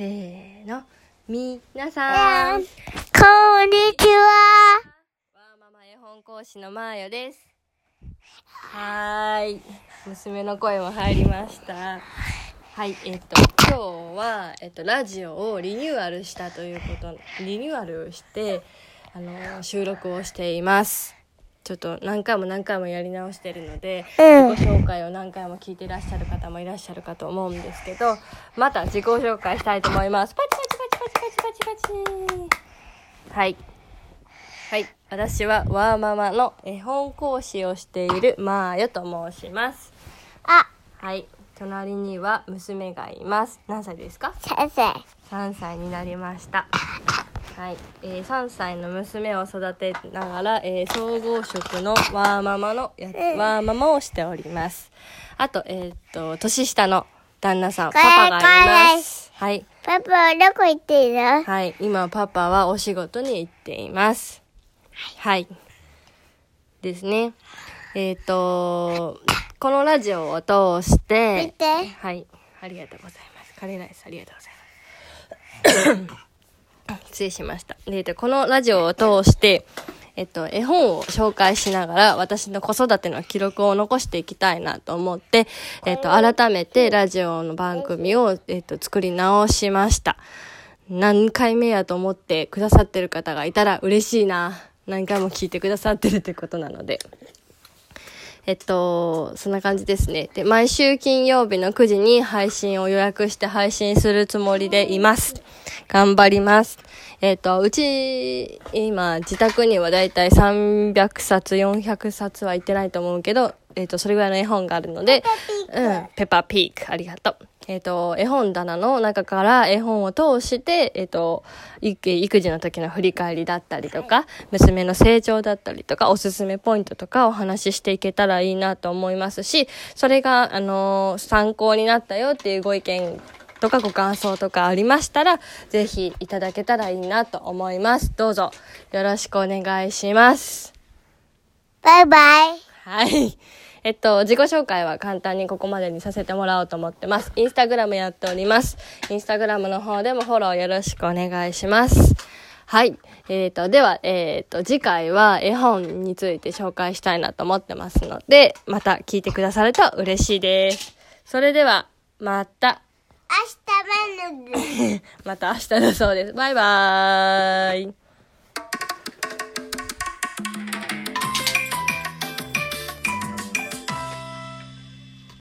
せーの。みなさん。こんにちは。わーママ絵本講師のまーよです。はーい。娘の声も入りました。はい、えっと、今日は、えっと、ラジオをリニューアルしたということ、リニューアルして、あの、収録をしています。ちょっと何回も何回もやり直してるので、うん自己紹介を何回も聞いていらっしゃる方もいらっしゃるかと思うんですけど、また自己紹介したいと思います。パチパチパチパチパチパチパチ。はい。はい。私はワーママの絵本講師をしているマーヨと申します。あ、はい。隣には娘がいます。何歳ですか？先生。3歳になりました。はい、えー、3歳の娘を育てながら、えー総合職のワーママのや、ワーママをしております。あと、えーっと、年下の旦那さん、パパがいます。はい。パパはどこ行っている？はい、今パパはお仕事に行っています。はい。ですね。えーっと、このラジオを通して、見て。はい、ありがとうございます。カレーライスありがとうございます。失礼しました。で、えっとこのラジオを通して、えっと、絵本を紹介しながら私の子育ての記録を残していきたいなと思って、えっと、改めてラジオの番組を、えっと、作り直しました。何回目やと思ってくださってる方がいたら嬉しいな。何回も聞いてくださってるってことなので。えっと、そんな感じですね。で、毎週金曜日の9時に配信を予約して配信するつもりでいます。頑張ります。えっと、うち、今、自宅にはだいたい300冊、400冊はいってないと思うけど、えっと、それぐらいの絵本があるので、うん、ペッパーピーク、ありがとう。えっ、と、絵本棚の中から絵本を通して、えっ、と、育育児の時の振り返りだったりとか、娘の成長だったりとか、おすすめポイントとかお話ししていけたらいいなと思いますし、それが、あのー参考になったよっていうご意見とかご感想とかありましたら、ぜひいただけたらいいなと思います。どうぞよろしくお願いします。バイバイ。はい。えっと、自己紹介は簡単にここまでにさせてもらおうと思ってます。インスタグラムやっております。インスタグラムの方でもフォローよろしくお願いします。はい。えっ、と、では、えっ、と、次回は絵本について紹介したいなと思ってますので、また聞いてくださると嬉しいです。それでは、また、明日まで。また明日だそうです。バイバーイ。